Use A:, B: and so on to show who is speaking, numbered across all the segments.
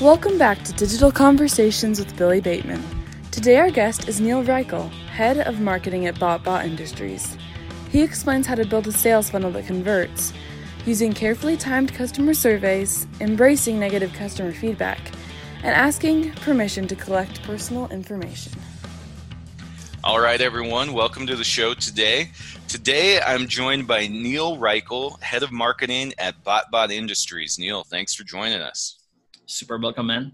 A: Welcome back to Digital Conversations with Billy Bateman. Today, our guest is Niel Reichl, Head of Marketing at BotBot Industries. He explains how to build a sales funnel that converts, using carefully timed customer surveys, embracing negative customer feedback, and asking permission to collect personal information.
B: All right, everyone, welcome to the show today. Today, I'm joined by Niel Reichl, Head of Marketing at BotBot Industries. Niel, thanks for joining us.
C: Super welcome, man.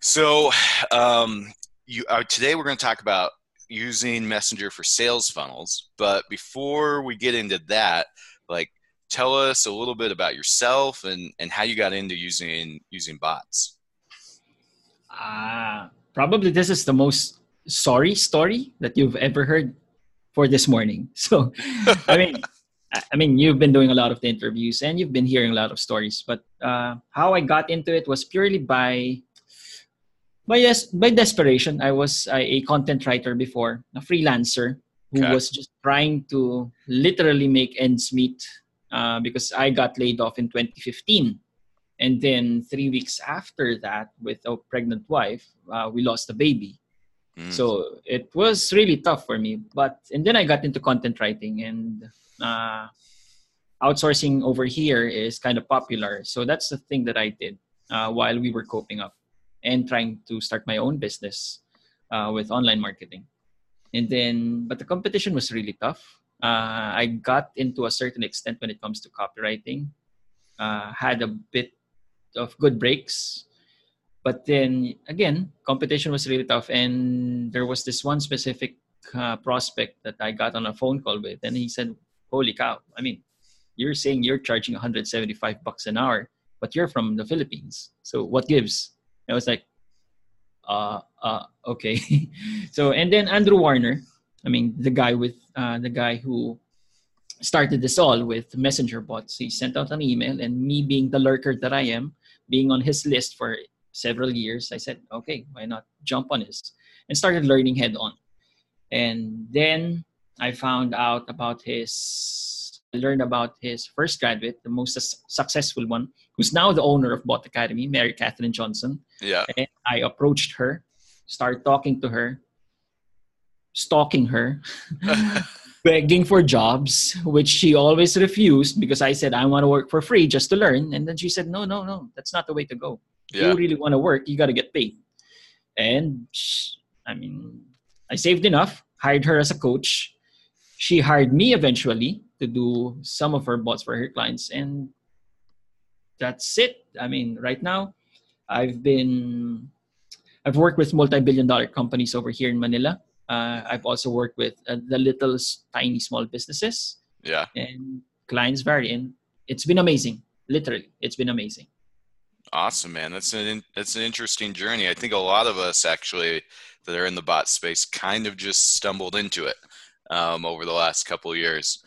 B: So, um, you, uh, today we're going to talk about using Messenger for sales funnels. But before we get into that, like, tell us a little bit about yourself and, and how you got into using using bots.
C: Uh, probably this is the most sorry story that you've ever heard for this morning. So, I mean, I mean, you've been doing a lot of the interviews and you've been hearing a lot of stories. But uh, how I got into it was purely by by yes by desperation. I was a, a content writer before, a freelancer who okay. was just trying to literally make ends meet uh, because I got laid off in 2015. And then three weeks after that, with a pregnant wife, uh, we lost a baby. Mm. So it was really tough for me. But and then I got into content writing and uh, outsourcing over here is kind of popular. So that's the thing that I did uh, while we were coping up and trying to start my own business uh, with online marketing. And then, but the competition was really tough. Uh, I got into a certain extent when it comes to copywriting. Uh, had a bit of good breaks, but then again, competition was really tough. And there was this one specific uh, prospect that I got on a phone call with, and he said, holy cow. I mean, you're saying you're charging 175 bucks an hour, but you're from the Philippines. So what gives? I was like, uh, uh, okay. so, and then Andrew Warner, I mean, the guy with, uh, the guy who started this all with messenger bots. He sent out an email and me being the lurker that I am, being on his list for several years, I said, okay, why not jump on this? And started learning head on. And then I found out about his, I learned about his first graduate, the most su- successful one, who's now the owner of Bot Academy, Mary Kathryn Johnson.
B: Yeah.
C: And I approached her, started talking to her, stalking her, begging for jobs, which she always refused because I said, I want to work for free just to learn. And then she said, No, no, no, that's not the way to go. Yeah. You really want to work, you got to get paid. And I mean, I saved enough, hired her as a coach, she hired me eventually to do some of her bots for her clients and that's it. I mean right now i've been i've worked with multi-billion dollar companies over here in manila. Uh, i've also worked with uh, the little tiny small businesses.
B: Yeah.
C: And clients vary and it's been amazing literally it's been amazing
B: awesome man that's an that's an interesting journey i think a lot of us actually that are in the bot space kind of just stumbled into it um, over the last couple years.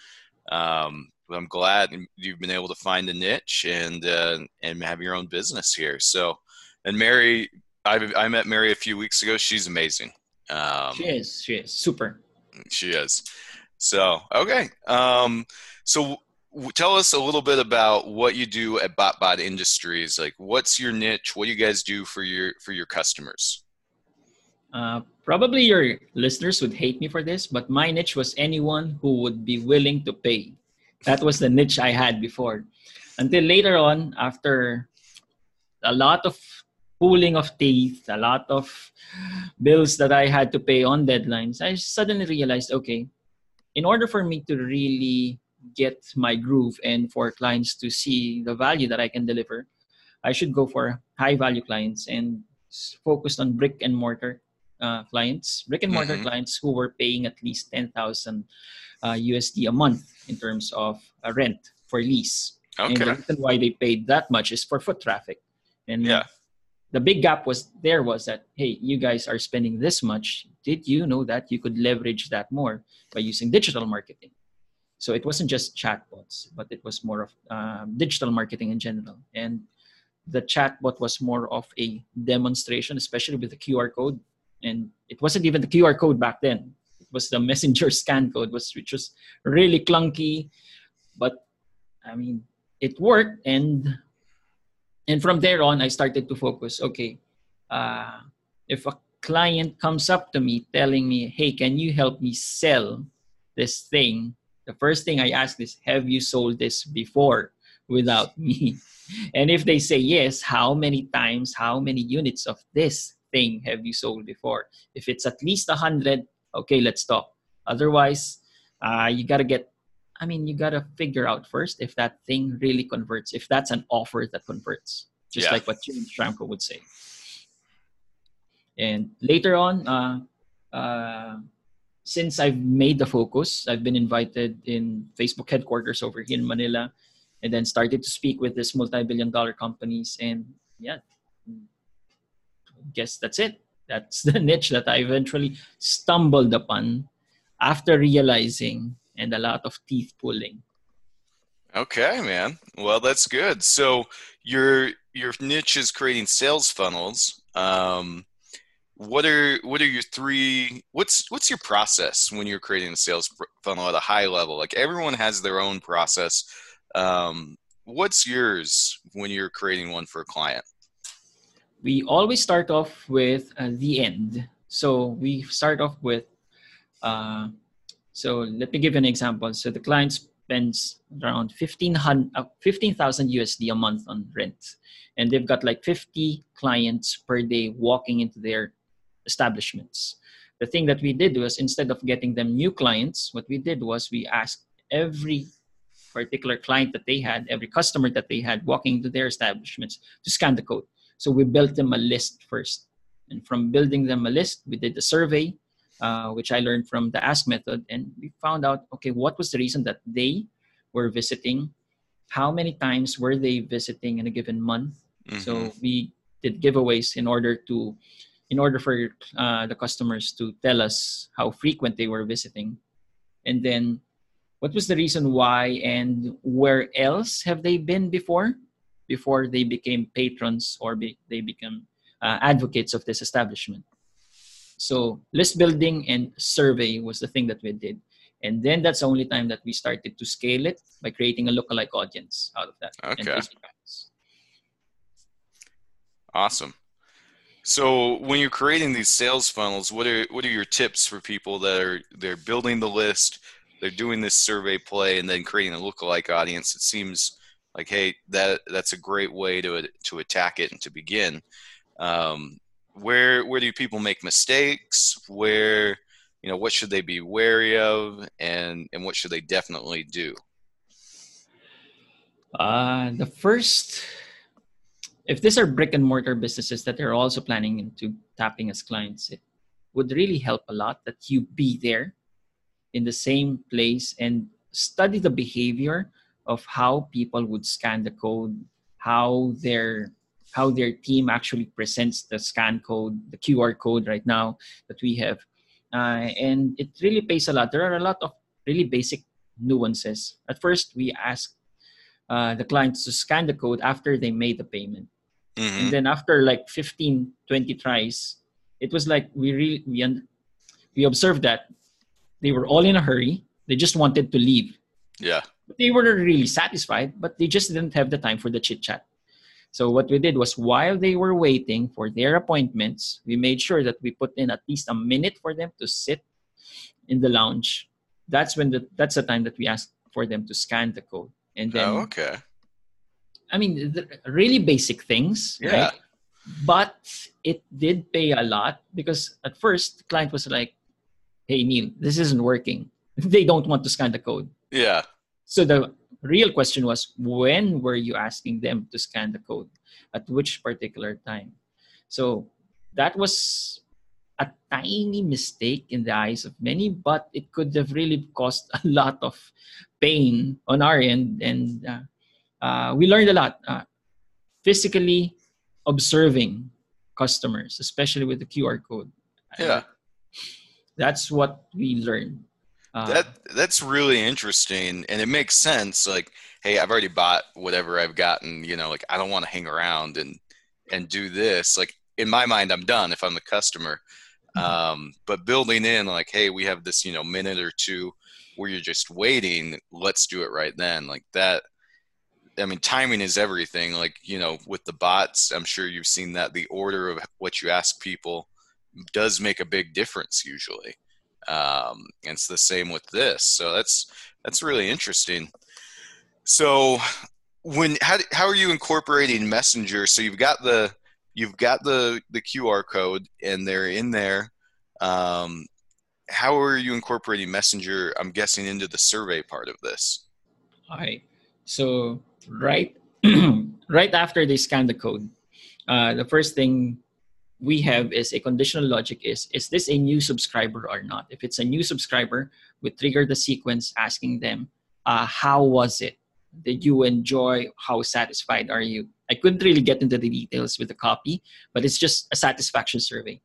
B: Um, but I'm glad you've been able to find a niche and uh, and have your own business here. So, and Mary, I I met Mary a few weeks ago. She's amazing.
C: Um, she is. She is super.
B: She is. So okay. Um, so tell us a little bit about what you do at BotBot Industries. Like, what's your niche? What do you guys do for your for your customers?
C: Uh, probably your listeners would hate me for this, but my niche was anyone who would be willing to pay. That was the niche I had before. Until later on, after a lot of pulling of teeth, a lot of bills that I had to pay on deadlines, I suddenly realized okay, in order for me to really get my groove and for clients to see the value that I can deliver, I should go for high value clients and focused on brick and mortar uh, clients, brick and mortar mm-hmm. clients who were paying at least 10,000 uh, USD a month in terms of uh, rent for lease.
B: Okay.
C: And the reason why they paid that much is for foot traffic. And
B: yeah.
C: the big gap was there was that, hey, you guys are spending this much. Did you know that you could leverage that more by using digital marketing? So it wasn't just chatbots, but it was more of um, digital marketing in general. And the chatbot was more of a demonstration, especially with the QR code and it wasn't even the QR code back then. It was the messenger scan code, was which was really clunky, but I mean it worked. And and from there on, I started to focus. Okay, uh, if a client comes up to me telling me, "Hey, can you help me sell this thing?" The first thing I ask is, "Have you sold this before without me?" And if they say yes, how many times, how many units of this thing have you sold before? If it's at least a hundred, okay, let's talk. Otherwise, uh, you gotta get I mean, you gotta figure out first if that thing really converts, if that's an offer that converts, just yeah. like what Jim Schramko would say. And later on, uh, uh, since I've made the focus, I've been invited in Facebook headquarters over here in Manila, and then started to speak with these multi-billion-dollar companies. And yeah, guess that's it. That's the niche that I eventually stumbled upon after realizing and a lot of teeth pulling.
B: Okay, man. Well, that's good. So your your niche is creating sales funnels. Um, what are what are your three? What's what's your process when you're creating a sales funnel at a high level? Like everyone has their own process. Um, what's yours when you're creating one for a client?
C: We always start off with uh, the end. So we start off with uh, so let me give you an example. So the client spends around 15,000 uh, 15, USD a month on rent. And they've got like 50 clients per day walking into their establishments. The thing that we did was instead of getting them new clients, what we did was we asked every particular client that they had, every customer that they had walking into their establishments to scan the code. So we built them a list first. And from building them a list, we did a survey uh, which I learned from the Ask method. And we found out, okay, what was the reason that they were visiting? How many times were they visiting in a given month? Mm-hmm. So we did giveaways in order to, in order for uh, the customers to tell us how frequent they were visiting. And then what was the reason why and where else have they been before? Before they became patrons or be, they become uh, advocates of this establishment. So list building and survey was the thing that we did. And then that's the only time that we started to scale it by creating a lookalike audience out of that.
B: Okay. Awesome. So when you're creating these sales funnels, what are what are your tips for people that are they're building the list, they're doing this survey play, and then creating a lookalike audience? It seems like hey, that that's a great way to to attack it and to begin. Um, where where do people make mistakes where you know what should they be wary of and and what should they definitely do
C: uh the first if these are brick and mortar businesses that are also planning into tapping as clients it would really help a lot that you be there in the same place and study the behavior of how people would scan the code how their how their team actually presents the scan code, the QR code right now that we have. Uh, and it really pays a lot. There are a lot of really basic nuances. At first, we ask uh, the clients to scan the code after they made the payment. Mm-hmm. And then after like 15, 20 tries, it was like we really, we, un- we observed that they were all in a hurry. They just wanted to leave.
B: Yeah.
C: But they weren't really satisfied, but they just didn't have the time for the chit chat. So what we did was while they were waiting for their appointments, we made sure that we put in at least a minute for them to sit in the lounge. That's when the that's the time that we asked for them to scan the code. And then
B: oh, okay.
C: I mean really basic things,
B: yeah. right?
C: But it did pay a lot because at first the client was like, Hey Niel, this isn't working. they don't want to scan the code.
B: Yeah.
C: So the real question was when were you asking them to scan the code at which particular time so that was a tiny mistake in the eyes of many but it could have really caused a lot of pain on our end and uh, uh, we learned a lot uh, physically observing customers especially with the qr code
B: yeah
C: that's what we learned
B: uh, that that's really interesting, and it makes sense. Like, hey, I've already bought whatever I've gotten. You know, like I don't want to hang around and and do this. Like in my mind, I'm done if I'm the customer. Mm-hmm. Um, but building in like, hey, we have this, you know, minute or two where you're just waiting. Let's do it right then. Like that. I mean, timing is everything. Like, you know, with the bots, I'm sure you've seen that the order of what you ask people does make a big difference usually. Um, and it's the same with this. So that's, that's really interesting. So when, how, how are you incorporating messenger? So you've got the, you've got the, the QR code and they're in there. Um, how are you incorporating messenger? I'm guessing into the survey part of this.
C: All right. So right right after they scan the code, uh, the first thing we have is a conditional logic is is this a new subscriber or not? If it's a new subscriber, we trigger the sequence asking them, uh, how was it? Did you enjoy? How satisfied are you? I couldn't really get into the details with the copy, but it's just a satisfaction survey.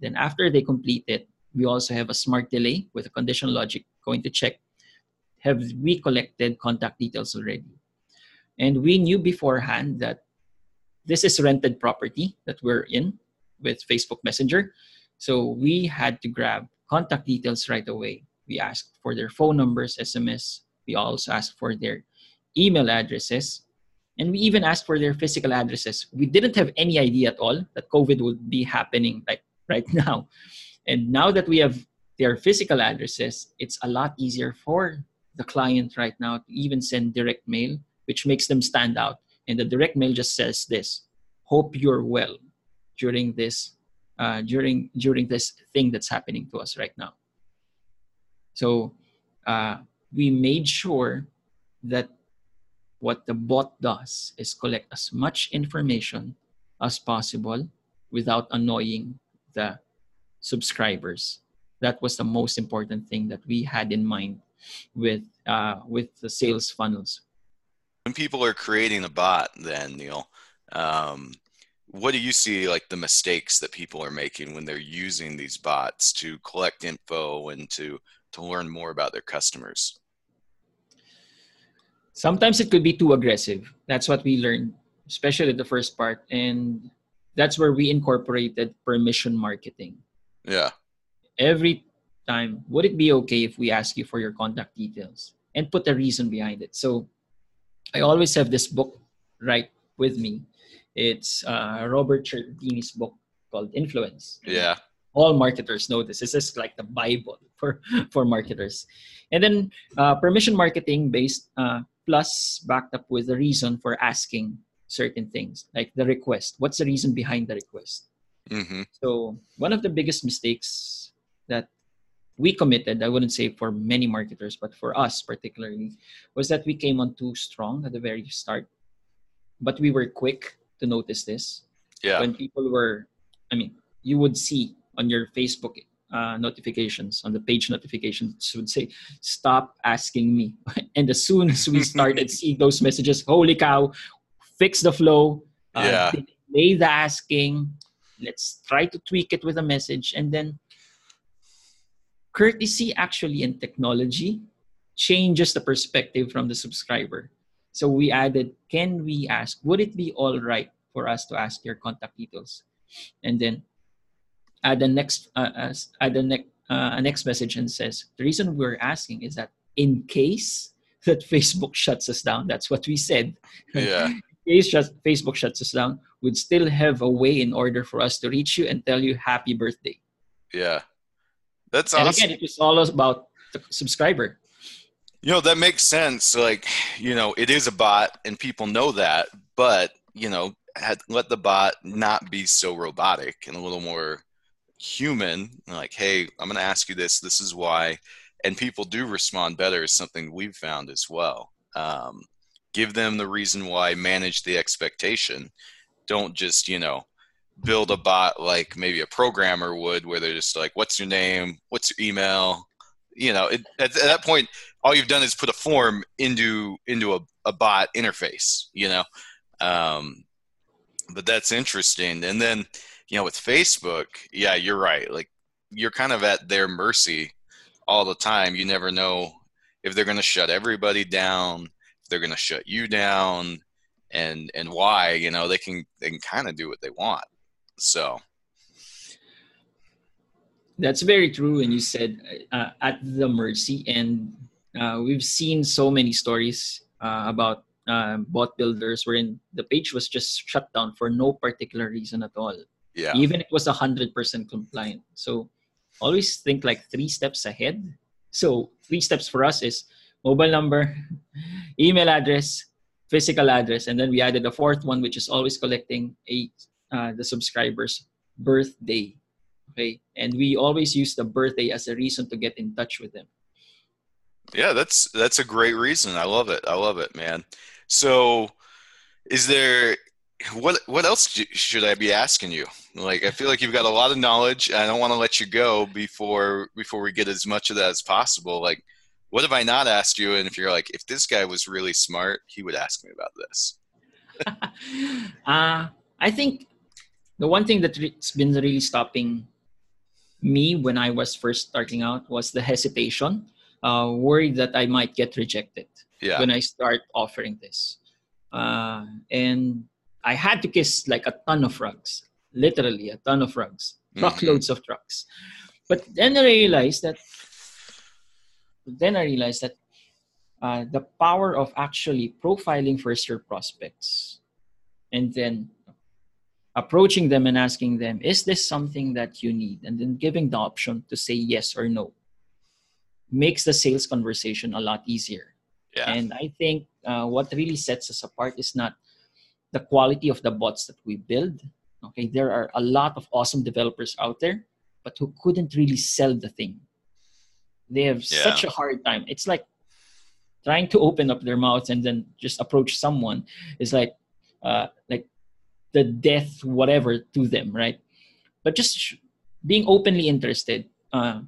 C: Then after they complete it, we also have a smart delay with a conditional logic going to check have we collected contact details already? And we knew beforehand that this is rented property that we're in with Facebook Messenger. So we had to grab contact details right away. We asked for their phone numbers, SMS. We also asked for their email addresses. And we even asked for their physical addresses. We didn't have any idea at all that COVID would be happening like right now. And now that we have their physical addresses, it's a lot easier for the client right now to even send direct mail, which makes them stand out. And the direct mail just says this: "Hope you're well during this uh, during during this thing that's happening to us right now." So uh, we made sure that what the bot does is collect as much information as possible without annoying the subscribers. That was the most important thing that we had in mind with uh, with the sales funnels.
B: When people are creating a bot, then Niel, um, what do you see like the mistakes that people are making when they're using these bots to collect info and to to learn more about their customers?
C: Sometimes it could be too aggressive. That's what we learned, especially the first part, and that's where we incorporated permission marketing.
B: Yeah.
C: Every time, would it be okay if we ask you for your contact details and put a reason behind it? So I always have this book right with me. It's uh, Robert Cialdini's book called Influence.
B: Yeah.
C: All marketers know this. This is like the Bible for, for marketers. And then uh, permission marketing based uh, plus backed up with a reason for asking certain things, like the request. What's the reason behind the request?
B: Mm-hmm.
C: So one of the biggest mistakes that we committed, I wouldn't say for many marketers, but for us particularly, was that we came on too strong at the very start. But we were quick to notice this.
B: Yeah.
C: When people were, I mean, you would see on your Facebook uh, notifications, on the page notifications, would say, stop asking me. and as soon as we started seeing those messages, holy cow, fix the flow,
B: uh, yeah.
C: delay the asking, let's try to tweak it with a message. And then courtesy actually in technology changes the perspective from the subscriber. So we added, can we ask, would it be all right for us to ask your contact details? And then add the next, uh, add the next, uh, next message and says, the reason we're asking is that in case that Facebook shuts us down, that's what we said.
B: Yeah.
C: in case Facebook shuts us down, we'd still have a way in order for us to reach you and tell you happy birthday.
B: Yeah. That's
C: and again, it was all about the subscriber.
B: You know, that makes sense. Like, you know, it is a bot and people know that, but, you know, let the bot not be so robotic and a little more human. Like, hey, I'm going to ask you this. This is why. And people do respond better, is something we've found as well. Um, give them the reason why, manage the expectation. Don't just, you know, build a bot like maybe a programmer would where they're just like what's your name? What's your email? You know it, at, at, that point all you've done is put a form into into a, a bot interface you know? Um, but that's interesting. And then you know with facebook yeah you're right. Like you're kind of at their mercy all the time. You never know if they're going to shut everybody down if they're going to shut you down and and why you know? They can they can kind of do what they want so
C: that's very true. And you said uh, at the mercy, and uh, we've seen so many stories uh, about um, bot builders wherein the page was just shut down for no particular reason at all.
B: Yeah.
C: Even it was 100% compliant. So always think like three steps ahead. So three steps for us is mobile number, email address, physical address, and then we added a fourth one, which is always collecting a uh, the subscriber's birthday. Okay, and we always use the birthday as a reason to get in touch with them.
B: Yeah, that's that's a great reason. I love it. I love it, man. So, is there what what else should I be asking you? Like, I feel like you've got a lot of knowledge. I don't want to let you go before before we get as much of that as possible. Like, what have I not asked you? And if you're like, if this guy was really smart, he would ask me about this.
C: uh, I think the one thing that's been really stopping me when I was first starting out was the hesitation, uh, worried that I might get rejected
B: yeah.
C: when I start offering this. Uh, and I had to kiss like a ton of rugs, literally a ton of rugs, mm-hmm. truckloads mm-hmm. of trucks. But then I realized that then I realized that uh, the power of actually profiling first your prospects and then approaching them and asking them, is this something that you need? And then giving the option to say yes or no makes the sales conversation a lot easier.
B: Yeah.
C: And I think uh, what really sets us apart is not the quality of the bots that we build. Okay, there are a lot of awesome developers out there, but who couldn't really sell the thing. They have yeah. such a hard time. It's like trying to open up their mouths and then just approach someone is like uh, like the death whatever to them, right? But just being openly interested. Uh,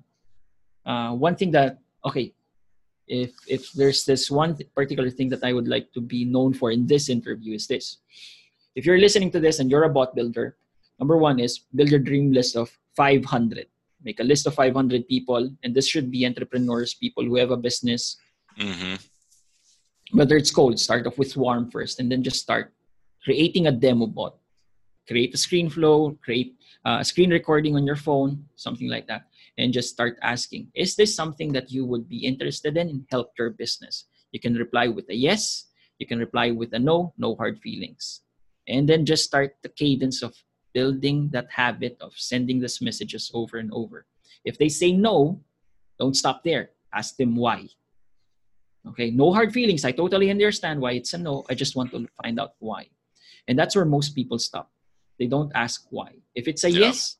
C: uh, one thing that okay, if if there's this one particular thing that I would like to be known for in this interview is this. If you're listening to this and you're a bot builder, number one is build your dream list of 500 make a list of 500 people and this should be entrepreneurs people who have a business
B: mm-hmm.
C: whether it's cold start off with warm first and then just start creating a demo bot create a screen flow create uh, a screen recording on your phone something like that and just start asking is this something that you would be interested in and help your business you can reply with a yes you can reply with a no no hard feelings and then just start the cadence of building that habit of sending these messages over and over. If they say no, don't stop there. Ask them why. Okay, no hard feelings. I totally understand why it's a no. I just want to find out why. And that's where most people stop. They don't ask why. If it's a yeah. yes,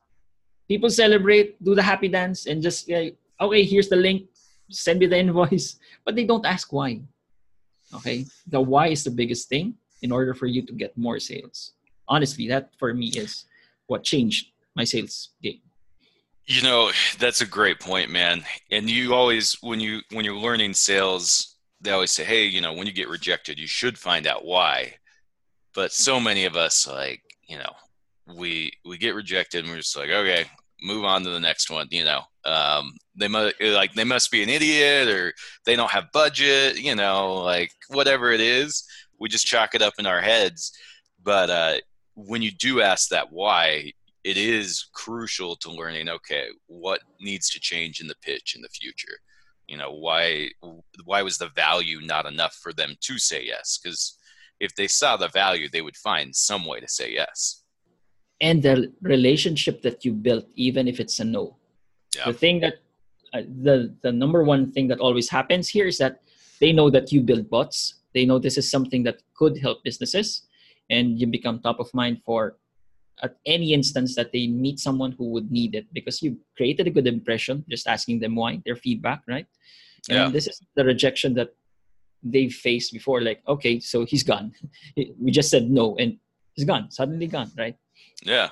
C: people celebrate, do the happy dance, and just like, okay, here's the link, send me the invoice. But they don't ask why. Okay, the why is the biggest thing in order for you to get more sales honestly, that for me is what changed my sales game.
B: You know, that's a great point, man. And you always, when you when you're learning sales, they always say, "Hey, you know, when you get rejected, you should find out why." But so many of us, like, you know, we we get rejected, and we're just like, "Okay, move on to the next one." You know, um, they must like they must be an idiot, or they don't have budget. You know, like whatever it is, we just chalk it up in our heads. But uh, when you do ask that why, it is crucial to learning okay what needs to change in the pitch in the future you know why why was the value not enough for them to say yes because if they saw the value they would find some way to say yes
C: and the relationship that you built even if it's a no. Yeah. the thing that uh, the the number one thing that always happens here is that they know that you build bots. They know this is something that could help businesses and you become top of mind for at any instance that they meet someone who would need it because you created a good impression just asking them why their feedback right? And yeah. this is the rejection that they faced before like okay so he's gone. We just said no and he's gone suddenly gone right
B: yeah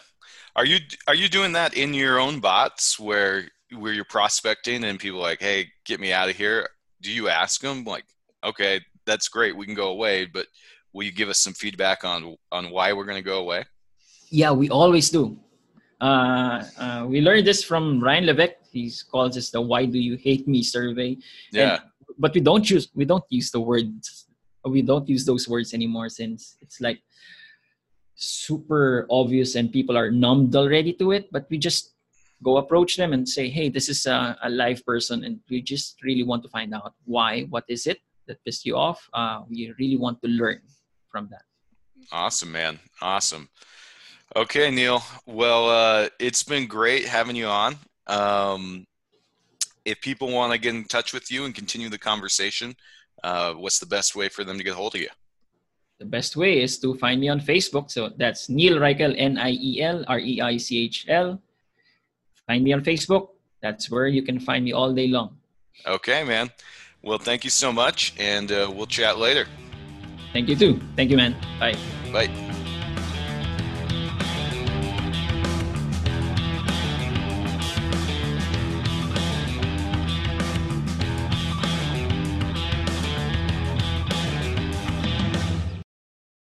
B: are you are you doing that in your own bots where where you're prospecting and people like hey get me out of here do you ask them like okay that's great we can go away but will you give us some feedback on on why we're going to go away?
C: Yeah, we always do. Uh, uh, we learned this from Ryan Levesque. He calls this the "Why Do You Hate Me" survey.
B: Yeah.
C: And, but we don't use we don't use the words we don't use those words anymore since it's like super obvious and people are numbed already to it. But we just go approach them and say, "Hey, this is a, a live person, and we just really want to find out why. What is it? that pissed you off. Uh, we really want to learn from that.
B: Awesome, man. Awesome. Okay, Niel. Well, uh, it's been great having you on. Um, if people want to get in touch with you and continue the conversation, uh, what's the best way for them to get a hold of you?
C: The best way is to find me on Facebook. So that's Niel Reichl, N I E L R E I C H L. Find me on Facebook. That's where you can find me all day long.
B: Okay, man. Well, thank you so much, and uh, we'll chat later.
C: Thank you too. Thank you, man. Bye.
B: Bye.